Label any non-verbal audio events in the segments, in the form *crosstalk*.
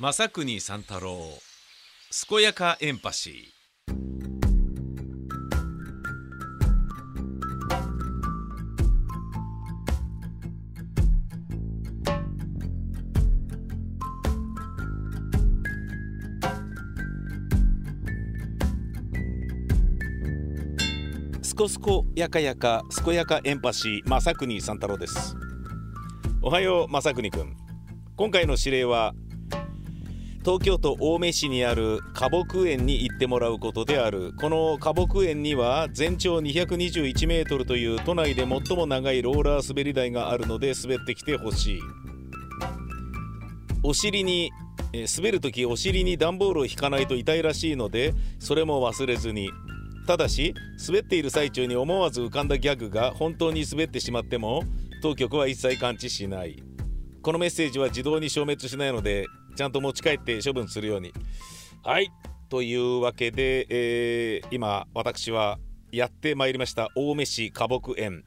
正国三太郎健やかエンパシー。すこすこやかやか健やかエンパシー正国三太郎です。おはよう正国くん。今回の指令は東京都青梅市にある花木園に行ってもらうことである。この花木園には全長221メートルという都内で最も長いローラー滑り台があるので滑ってきてほしい。お尻に滑るときお尻に段ボールを引かないと痛いらしいのでそれも忘れずに。ただし滑っている最中に思わず浮かんだギャグが本当に滑ってしまっても当局は一切感知しない。このメッセージは自動に消滅しないのでちゃんと持ち帰って処分するように。はい。というわけで、えー今私はやってまいりました青梅市花木園。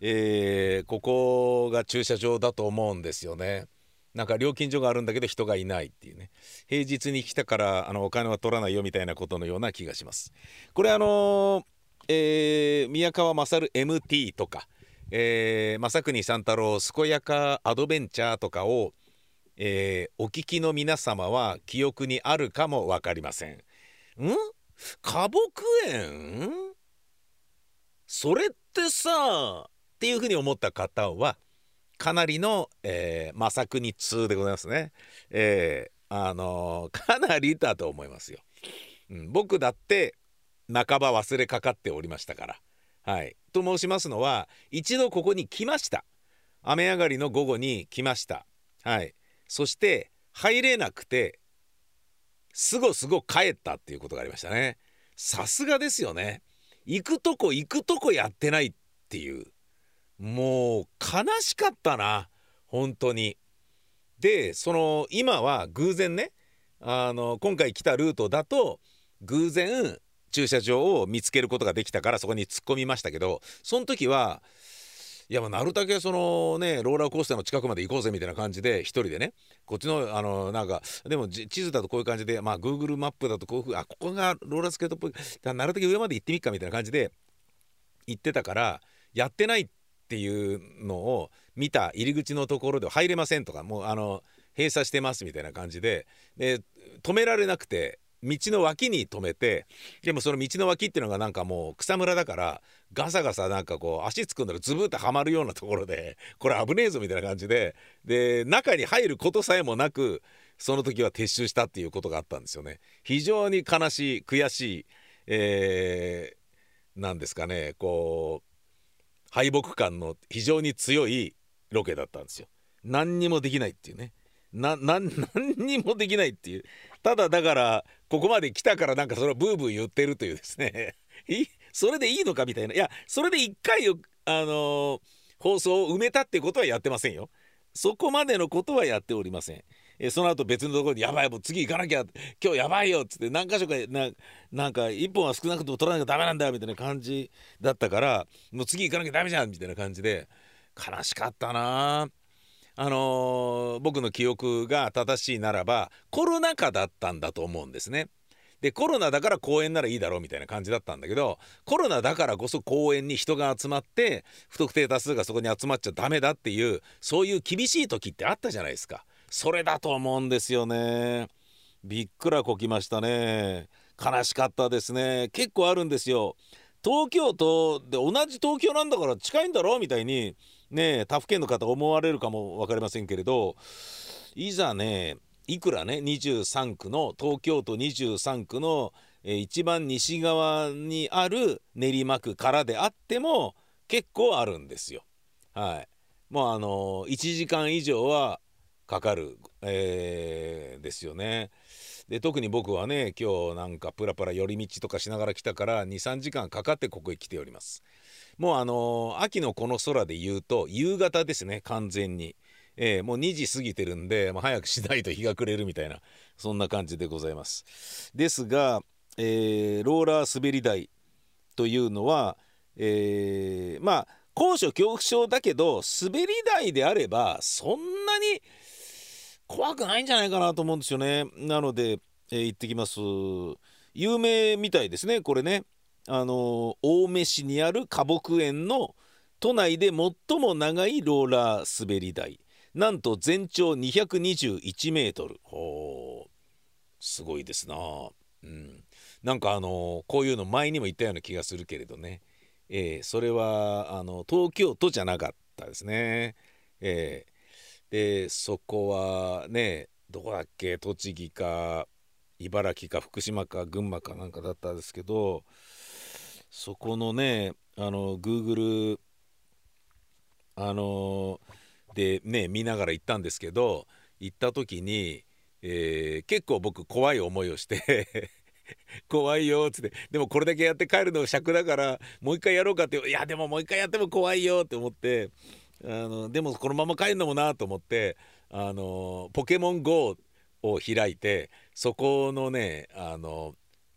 えーここが駐車場だと思うんですよね。なんか料金所があるんだけど人がいないっていうね。平日に来たからあのお金は取らないよみたいなことのような気がします。これあのーえー宮川勝 MT とか、えー、正国三太郎健やかアドベンチャーとかを、えーお聞きの皆様は記憶にあるかも分かりませんん？花木園？それってさっていうふうに思った方はかなりの、えー、正国通でございますね。えーあのーかなりだと思いますよ。うん、僕だって半ば忘れかかっておりましたから。はい、と申しますのは一度ここに来ました。雨上がりの午後に来ました。はい、そして入れなくてすごすご帰ったっていうことがありましたね。さすがですよね。行くとこ行くとこやってないっていう。もう悲しかったな本当に。でその今は偶然ねあの今回来たルートだと偶然駐車場を見つけることができたからそこに突っ込みましたけどその時はいやまあなるだけそのねローラーコースターの近くまで行こうぜみたいな感じで一人でねこっちのあのなんかでも地図だとこういう感じでまあ Google マップだとこういうふうあここがローラースケートっぽいだなるだけ上まで行ってみっかみたいな感じで行ってたからやってないっていうのを見た入り口のところでは入れませんとかもうあの閉鎖してますみたいな感じでで止められなくて道の脇に止めてでもその道の脇っていうのがなんかもう草むらだからガサガサなんかこう足つくんだらズブってはまるようなところでこれ危ねえぞみたいな感じでで中に入ることさえもなくその時は撤収したっていうことがあったんですよね。非常に悲しい悔しい、えーなんですかねこう敗北感の非常に強いロケだったんですよ。何にもできないっていうね。な何何にもできないっていうただだからここまで来たからなんかそれをブーブー言ってるというですね。それでいいのかみたいな。いやそれで一回あのー放送を埋めたってことはやってませんよ。そこまでのことはやっておりません。えその後別のところに「やばいもう次行かなきゃ今日やばいよ」っつって何箇所かななんか一本は少なくとも取らなきゃダメなんだみたいな感じだったからもう次行かなきゃダメじゃんみたいな感じで悲しかったな。ああのー僕の記憶が正しいならばコロナ禍だったんだと思うんですね。でコロナだから公園ならいいだろうみたいな感じだったんだけどコロナだからこそ公園に人が集まって不特定多数がそこに集まっちゃダメだっていうそういう厳しい時ってあったじゃないですか。それだと思うんですよね。びっくらこきましたね。悲しかったですね。結構あるんですよ。東京都で同じ東京なんだから近いんだろうみたいにね他府県の方思われるかも分かりませんけれどいざねいくらね23区の東京都23区の、えー一番西側にある練馬区からであっても結構あるんですよ。はい、もうあのー1時間以上はかかる、えーですよね。で特に僕はね今日なんかプラプラ寄り道とかしながら来たから23時間かかってここへ来ております。もうあのー秋のこの空で言うと夕方ですね完全に。えーもう2時過ぎてるんで、まあ、早くしないと日が暮れるみたいなそんな感じでございます。ですが、えーローラー滑り台というのは、えーまあ高所恐怖症だけど滑り台であればそんなに怖くないんじゃないかなと思うんですよねなので、えー、行ってきます有名みたいですねこれねあの青梅市にある花木園の都内で最も長いローラー滑り台。なんと全長221メートル。ほすごいですな。うん。なんかあのこういうの前にも言ったような気がするけれどね、えー、それはあの東京都じゃなかったですね、えー、でそこはねどこだっけ？栃木か茨城か福島か群馬かなんかだったんですけどそこのねあの Google あのでね見ながら行ったんですけど行った時に、えー、結構僕怖い思いをして *laughs* 怖いよっつってでもこれだけやって帰るの尺だからもう一回やろうかっていやでももう一回やっても怖いよって思ってあのでもこのまま帰るのもなと思ってあのポケモン GO を開いてそこのねあの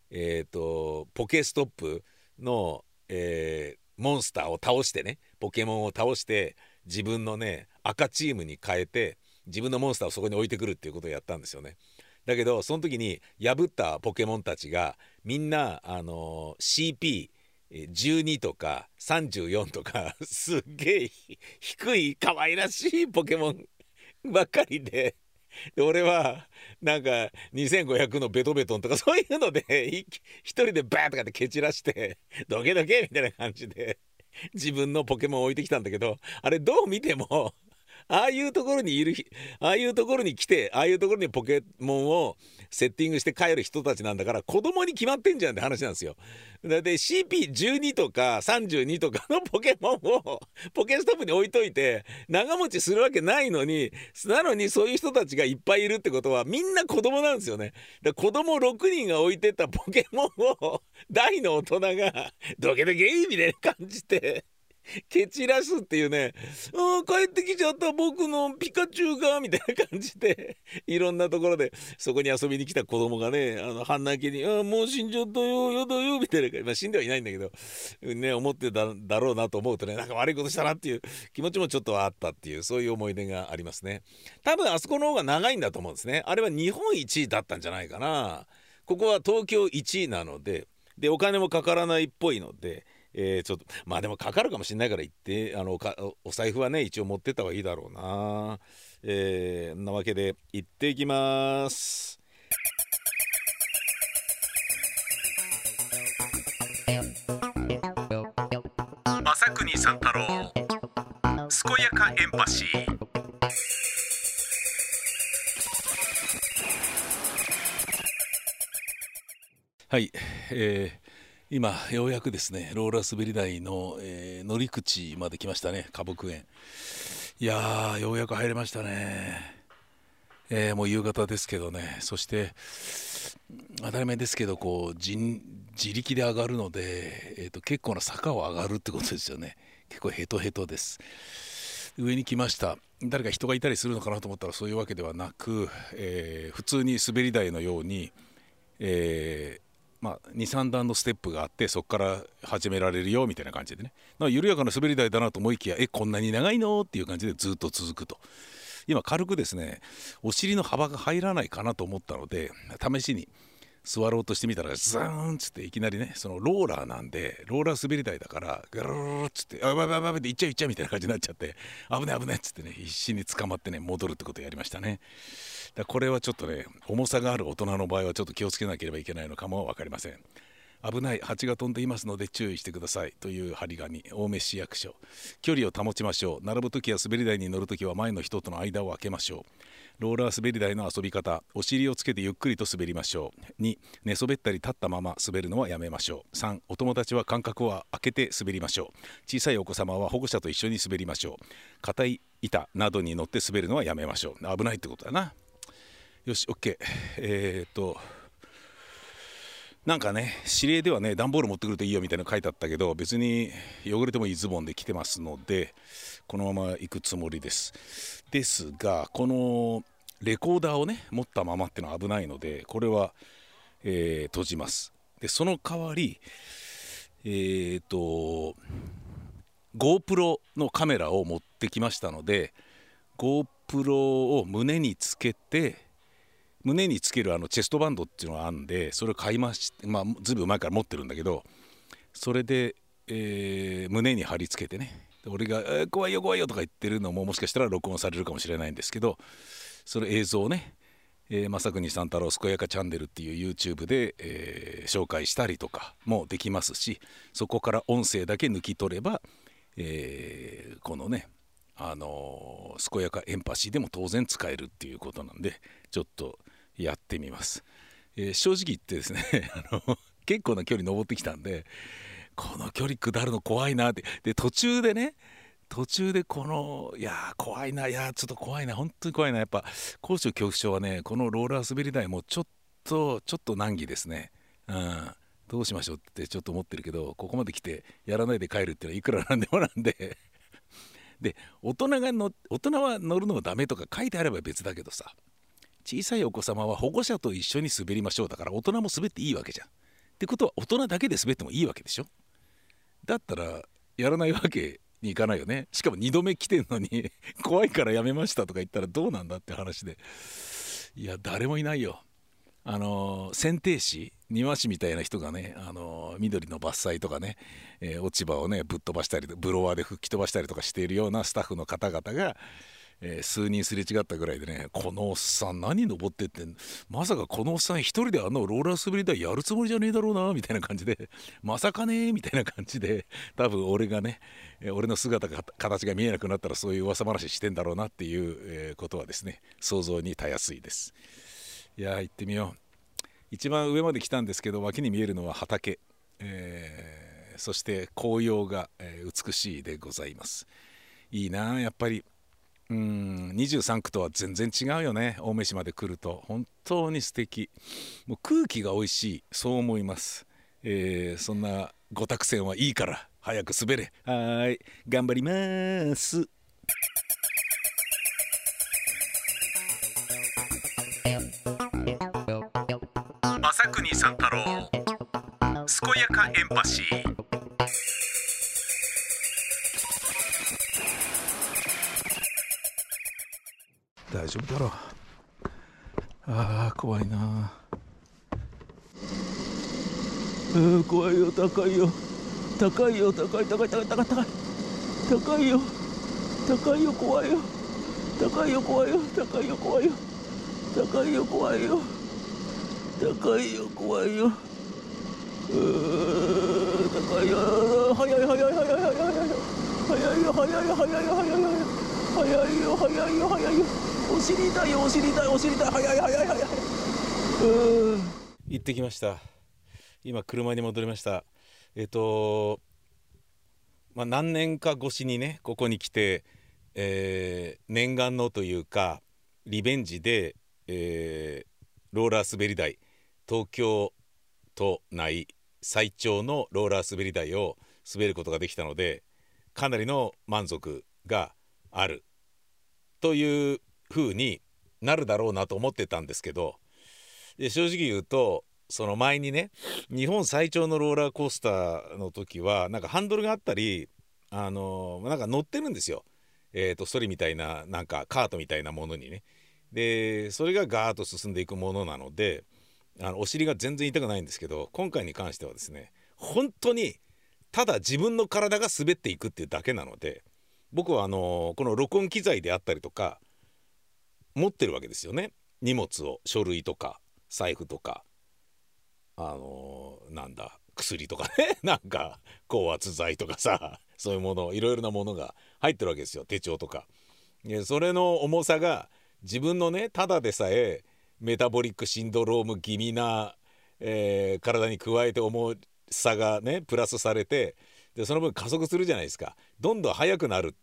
えっ、ー、とポケストップの、えー、モンスターを倒してねポケモンを倒して自分のね赤チームに変えて自分のモンスターをそこに置いてくるっていうことをやったんですよね。だけどその時に破ったポケモンたちがみんなあの CP12 とか34とか *laughs* すっげえ低い可愛らしいポケモンばっかりでで俺はなんか2500のベトベトンとかそういうので一人でバーとかって蹴散らしてドケドケみたいな感じで自分のポケモン置いてきたんだけどあれどう見てもああいうところにいるああいうところに来てああいうところにポケモンをセッティングして帰る人たちなんだから子供に決まってんじゃんって話なんですよ。だって CP12 とか32とかのポケモンをポケストップに置いといて長持ちするわけないのになのにそういう人たちがいっぱいいるってことはみんな子供なんですよね。だ子供6人が置いてたポケモンを大の大人がドケドケみたいな感じで蹴散らすっていうね「あ帰ってきちゃった僕のピカチュウが」みたいな感じで。*laughs* いろんなところで。そこに遊びに来た子供がねあの半泣きに「ああもう死んじゃったよやだよ」みたいな、まあ、死んではいないんだけどね思ってただろうなと思うとねなんか悪いことしたなっていう気持ちもちょっとあったっていうそういう思い出がありますね。多分あそこの方が長いんだと思うんですね。あれは日本一だったんじゃないかな。ここは東京1位なのででお金もかからないっぽいのでえー、ちょっとまあでもかかるかもしれないから行ってあのお財布はね一応持ってった方がいいだろうな。えー、なわけで行ってきます。正国三太郎健やかエンパシー。はい、えー、今ようやくですねローラー滑り台の、えー、乗り口まで来ましたね花木園。いやーようやく入れましたね。えー、もう夕方ですけどね。そして当たり前ですけどこう自力で上がるので、えーと、結構な坂を上がるってことですよね。結構ヘトヘトです。上に来ました。誰か人がいたりするのかなと思ったらそういうわけではなく、えー、普通に滑り台のように、えー、まあ、23段のステップがあってそこから始められるよみたいな感じでね。緩やかな滑り台だなと思いきやえこんなに長いの？っていう感じでずっと続くと。今軽くですねお尻の幅が入らないかなと思ったので試しに座ろうとしてみたらザーンっつっていきなりねそのローラーなんでローラー滑り台だからガルルルっつってあばばばばっていっちゃいっちゃうみたいな感じになっちゃって危ね危ねっつってね必死に捕まってね戻るってことをやりましたねだこれはちょっとね重さがある大人の場合はちょっと気をつけなければいけないのかも分かりません危ない蜂が飛んでいますので注意してくださいという張り紙青梅市役所距離を保ちましょう並ぶ時や滑り台に乗る時は前の人との間を空けましょうローラー滑り台の遊び方お尻をつけてゆっくりと滑りましょう。2寝そべったり立ったまま滑るのはやめましょう。3お友達は間隔を空けて滑りましょう。小さいお子様は保護者と一緒に滑りましょう。硬い板などに乗って滑るのはやめましょう。危ないってことだな。よし OK えー、っとなんかね指令ではね段ボール持ってくるといいよみたいなの書いてあったけど別に汚れてもいいズボンで来てますのでこのまま行くつもりです。ですがこのレコーダーをね持ったままっていうのは危ないのでこれは、えー、閉じます。でその代わりえー、っと GoPro のカメラを持ってきましたので GoPro を胸につけて胸につけるあのチェストバンドっていうのがあるんでそれを買いましてまあずいぶん前から持ってるんだけどそれで、えー、胸に貼り付けてね俺が、えー、怖いよ怖いよ」とか言ってるのももしかしたら録音されるかもしれないんですけどその映像をねえー、正国三太郎健やかチャンネルっていう YouTube で、えー、紹介したりとかもできますしそこから音声だけ抜き取れば、えー、このねあのー、健やかエンパシーでも当然使えるっていうことなんでちょっとやってみます、えー、正直言ってですね *laughs* あの結構な距離登ってきたんでこの距離下るの怖いなって。で途中でね途中でこのいや怖いないやちょっと怖いな本当に怖いなやっぱ高所恐怖症はねこのローラー滑り台もちょっとちょっと難儀ですね。うん。どうしましょうってちょっと思ってるけどここまで来てやらないで帰るっていうのはいくらなんでもなんで。で大人がの大人は乗るのはダメとか書いてあれば別だけどさ。小さいお子様は保護者と一緒に滑りましょうだから大人も滑っていいわけじゃん。ってことは大人だけで滑ってもいいわけでしょ？だったらやらないわけに行かないよね。しかも2度目来てんのに *laughs* 怖いからやめましたとか言ったらどうなんだって話で。いや誰もいないよ。あの剪定師庭師みたいな人がねあの緑の伐採とかね、えー、落ち葉をねぶっ飛ばしたりブロワーで吹き飛ばしたりとかしているようなスタッフの方々がえー、数人すれ違ったぐらいでねこのおっさん何登ってってまさかこのおっさん一人であのローラー滑り台やるつもりじゃねえだろうなみたいな感じで *laughs* まさかねみたいな感じで多分俺がね俺の姿が形が見えなくなったらそういう噂話してんだろうなっていう、えー、ことはですね想像にたやすいです。いや行ってみよう。一番上まで来たんですけど脇に見えるのは畑、えー、そして紅葉が、えー、美しいでございます。いいなやっぱり。うん23区とは全然違うよね。青梅市まで来ると。本当に素敵。もう空気が美味しい。そう思います、えー、そんなごたく線はいいから。早く滑れ。はい。頑張ります。正国三太郎。健やかエンパシー。大丈夫だろう。ああ怖いな。うん怖いよ高いよ。高いよ高い高い高い高い高い。高いよ。高いよ怖いよ。高いよ怖いよ。高いよ怖いよ。高いよ怖いよ。高いよ怖いよ。う高いよ。早い早い早い早い早い。早い早いよ早いよ早いよ早いよ早いよ。早いよ早いよ早いよ。お尻痛いお尻痛いお尻痛い。早い早い早い。うん。行ってきました。今車に戻りました。えっとまあ何年か越しにねここに来て、えー、念願のというかリベンジで、えー、ローラー滑り台東京都内最長のローラー滑り台を滑ることができたのでかなりの満足がある。という風になるだろうなと思ってたんですけど正直言うとその前にね日本最長のローラーコースターの時はなんかハンドルがあったりあのなんか乗ってるんですよ。えーと、それみたいななんかカートみたいなものにね。でそれがガーッと進んでいくものなのであのお尻が全然痛くないんですけど今回に関してはですね本当にただ自分の体が滑っていくっていうだけなので僕はあのこの録音機材であったりとか持ってるわけですよね。荷物を書類とか財布とか。あのー、なんだ薬とかね。*laughs* なんか高圧剤とかさそういうものいろいろなものが入ってるわけですよ。手帳とか。それの重さが自分のねただでさえメタボリックシンドローム気味な、えー、体に加えて重さがねプラスされてでその分加速するじゃないですか。どんどん速くなる。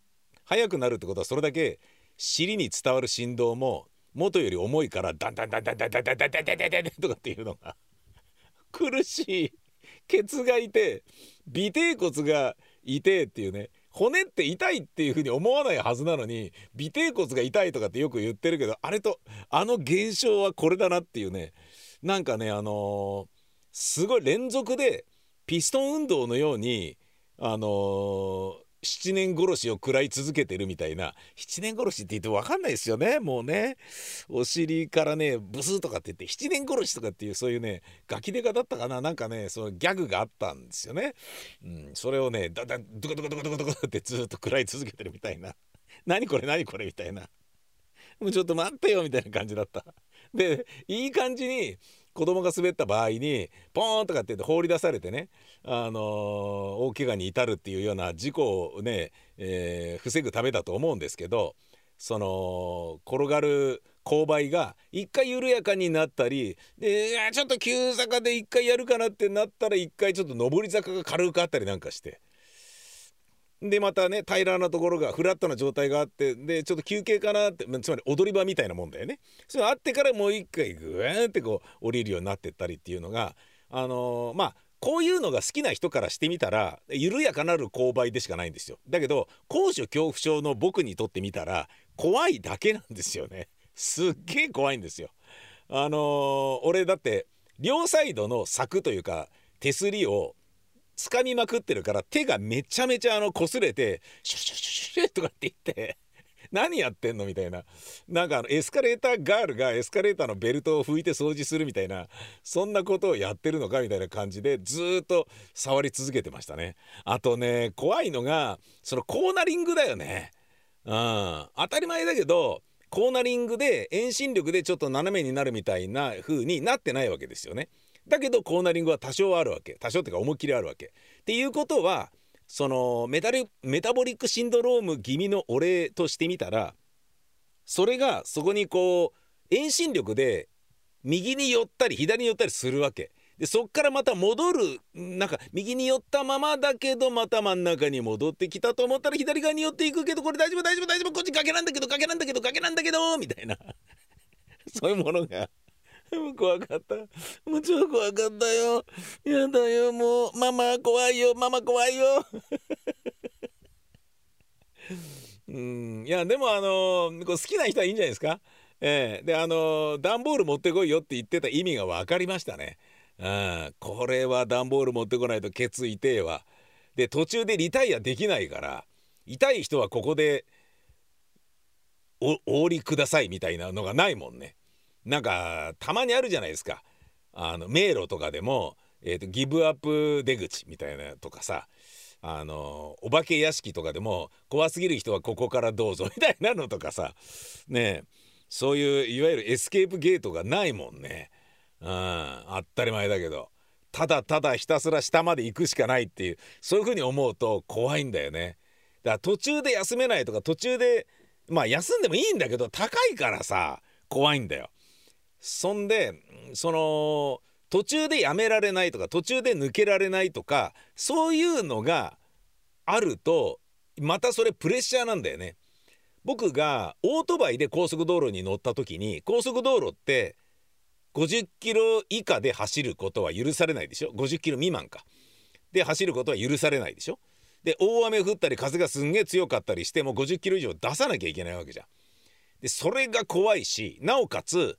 速くなるってことはそれだけ尻に伝わる振動も元より重いからダンダンダンダンダンダンダンダンダンダンダンダンとかっていうのが苦しいケツがいて尾てい骨が痛えっていうね骨って痛いっていうふうに思わないはずなのに尾てい骨が痛いとかってよく言ってるけどあれとあの現象はこれだなっていうねなんかねあのー、すごい連続でピストン運動のようにあのー、7年殺しを食らい続けてるみたいな。7年殺しって言って分かんないですよね。もうね。お尻からねブスとかって言って7年殺しとかっていうそういうねガキデカだったかな。なんかねそのギャグがあったんですよね、うん、それをねだだドカドカドカドカドカってずっと食らい続けてるみたいな。何これ何これみたいな。もうちょっと待ってよみたいな感じだった。でいい感じに子供が滑った場合にポーンとかってって放り出されてね、あのー、大怪我に至るっていうような事故をね、えー、防ぐためだと思うんですけどその転がる勾配が一回緩やかになったりでちょっと急坂で一回やるかなってなったら一回ちょっと上り坂が軽くあったりなんかして。でまたね平らなところがフラットな状態があってでちょっと休憩かなってつまり踊り場みたいなもんだよね。それあってからもう一回グーンってこう降りるようになってったりっていうのがあのー、まあこういうのが好きな人からしてみたら緩やかなる勾配でしかないんですよ。だけど高所恐怖症の僕にとってみたら怖いだけなんですよね。すっげえ怖いんですよ。あのー、俺だって両サイドの柵というか手すりを掴みまくってるから手がめちゃめちゃあの擦れてシュシュシュシュシュとかって言って何やってんのみたいななんかあのエスカレーターガールがエスカレーターのベルトを拭いて掃除するみたいなそんなことをやってるのかみたいな感じでずっと触り続けてましたねあとね怖いのがそのコーナリングだよねうん当たり前だけどコーナリングで遠心力でちょっと斜めになるみたいな風になってないわけですよねだけどコーナリングは多少あるわけ多少っていうか思いっきりあるわけ。っていうことはそのメタルメタボリックシンドローム気味の俺としてみたらそれがそこにこう遠心力で右に寄ったり左に寄ったりするわけ。でそっからまた戻るなんか右に寄ったままだけどまた真ん中に戻ってきたと思ったら左側に寄っていくけどこれ大丈夫大丈夫大丈夫こっち崖なんだけど崖なんだけど崖なんだけどみたいな *laughs* そういうものが怖かった。もう超怖かったよ。やだよ、もう。ママ怖いよ、ママ怖いよ。うん、いや、でもあのー、好きな人はいいんじゃないですか？えー、で、あのー、段ボール持ってこいよって言ってた意味が分かりましたね。うん、これは段ボール持ってこないとケツ痛えわ。で、途中でリタイアできないから、痛い人はここでお、お降りくださいみたいなのがないもんね。なんかたまにあるじゃないですか。あの迷路とかでも、えーと、ギブアップ出口みたいなとかさあのお化け屋敷とかでも怖すぎる人はここからどうぞみたいなのとかさねそういういわゆるエスケープゲートがないもんね。うん当たり前だけど。ただただひたすら下まで行くしかないっていうそういうふうに思うと怖いんだよね。だから途中で休めないとか途中でまあ休んでもいいんだけど高いからさ怖いんだよ。そんでその途中でやめられないとか途中で抜けられないとかそういうのがあるとまたそれプレッシャーなんだよね。僕がオートバイで高速道路に乗った時に高速道路って50キロ以下で走ることは許されないでしょ？50キロ未満か。で走ることは許されないでしょ？で大雨降ったり風がすんげえ強かったりしても50キロ以上出さなきゃいけないわけじゃん。でそれが怖いしなおかつ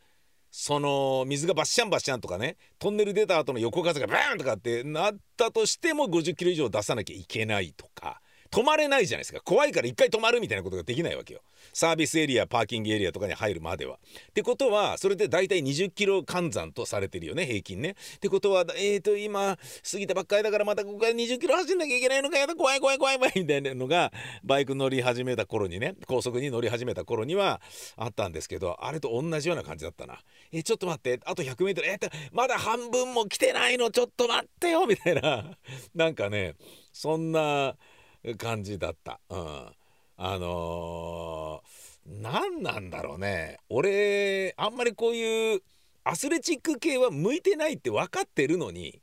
その水がバッシャンバッシャンとかねトンネル出た後の横風がバーンとかってなったとしても50キロ以上出さなきゃいけないとか。止まれないじゃないですか。怖いから一回止まるみたいなことができないわけよ。サービスエリアパーキングエリアとかに入るまでは。ってことはそれで大体20キロ換算とされてるよね平均ね。ってことはえーと今過ぎたばっかりだからまたここから20キロ走んなきゃいけないのかやだ。怖い怖い怖い怖いみたいなのがバイク乗り始めた頃にね高速に乗り始めた頃にはあったんですけどあれと同じような感じだったな。えちょっと待って。あと 100m えー、まだ半分も来てないの。ちょっと待ってよ。みたいな。なんかねそんな感じだった。うん、あのー、何なんだろうね。俺あんまりこういうアスレチック系は向いてないって分かってるのに、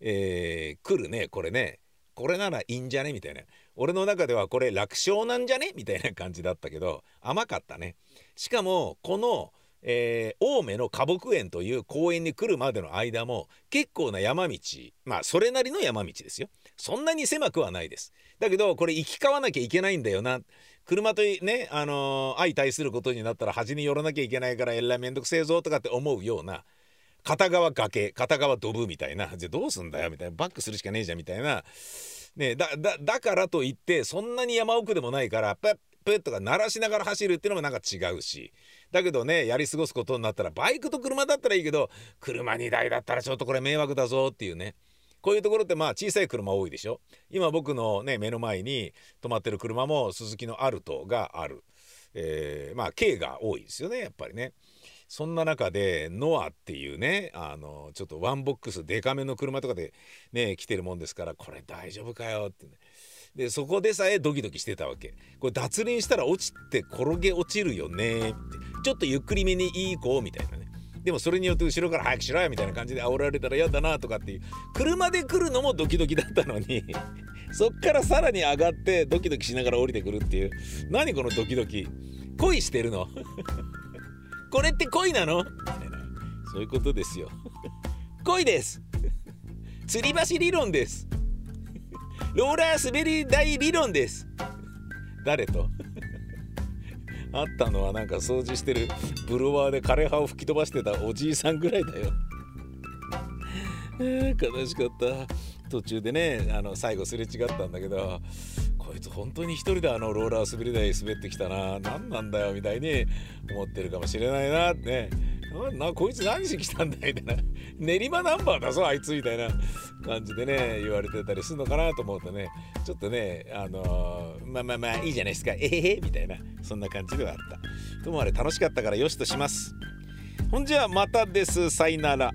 えー、来るねこれね。これならいいんじゃね？みたいな。俺の中ではこれ楽勝なんじゃね？みたいな感じだったけど甘かったね。しかもこのえー、青梅の花木園という公園に来るまでの間も結構な山道まあそれなりの山道ですよ。そんなに狭くはないです。だけどこれ行き交わなきゃいけないんだよな。車とねあのー、相対することになったら端に寄らなきゃいけないからえらいめんどくせえぞとかって思うような片側崖片側ドブみたいなじゃあどうすんだよみたいなバックするしかねえじゃんみたいな。ねだだだからといってそんなに山奥でもないからプップとか鳴らしながら走るっていうのもなんか違うし。だけどねやり過ごすことになったらバイクと車だったらいいけど車2台だったらちょっとこれ迷惑だぞっていうね。こういうところってまあ小さい車多いでしょ？今僕のね目の前に止まってる車もスズキのアルトがある、えー、まあ軽が多いですよねやっぱりね。そんな中でノアっていうねあのちょっとワンボックスデカめの車とかでね来てるもんですからこれ大丈夫かよってね。でそこでさえドキドキしてたわけ。これ脱輪したら落ちて転げ落ちるよね。ってちょっとゆっくりめにいい子みたいなね。でもそれによって後ろから早くしろよみたいな感じで煽られたら嫌だなとかっていう。車で来るのもドキドキだったのに *laughs* そっからさらに上がってドキドキしながら降りてくるっていう。何このドキドキ？恋してるの？*laughs* これって恋なの？みたいな。そういうことですよ。*laughs* 恋です。吊り橋理論です。ローラー滑り台理論です。誰と？*laughs* あったのはなんか掃除してるブロワーで枯葉を吹き飛ばしてたおじいさんぐらいだよ、*laughs* 悲しかった。途中でねあの最後すれ違ったんだけどこいつ本当に一人であのローラー滑り台滑ってきたな。何なんだよみたいに思ってるかもしれないな。ってね。なこいつ何しに来たんだみたいな。*laughs* 練馬ナンバーだぞあいつみたいな感じでね言われてたりするのかなと思うとねちょっとねあのー、まあまあまあいいじゃないですか。えへへみたいなそんな感じではあった。ともあれ楽しかったからよしとします。ほんじゃまたですさいなら。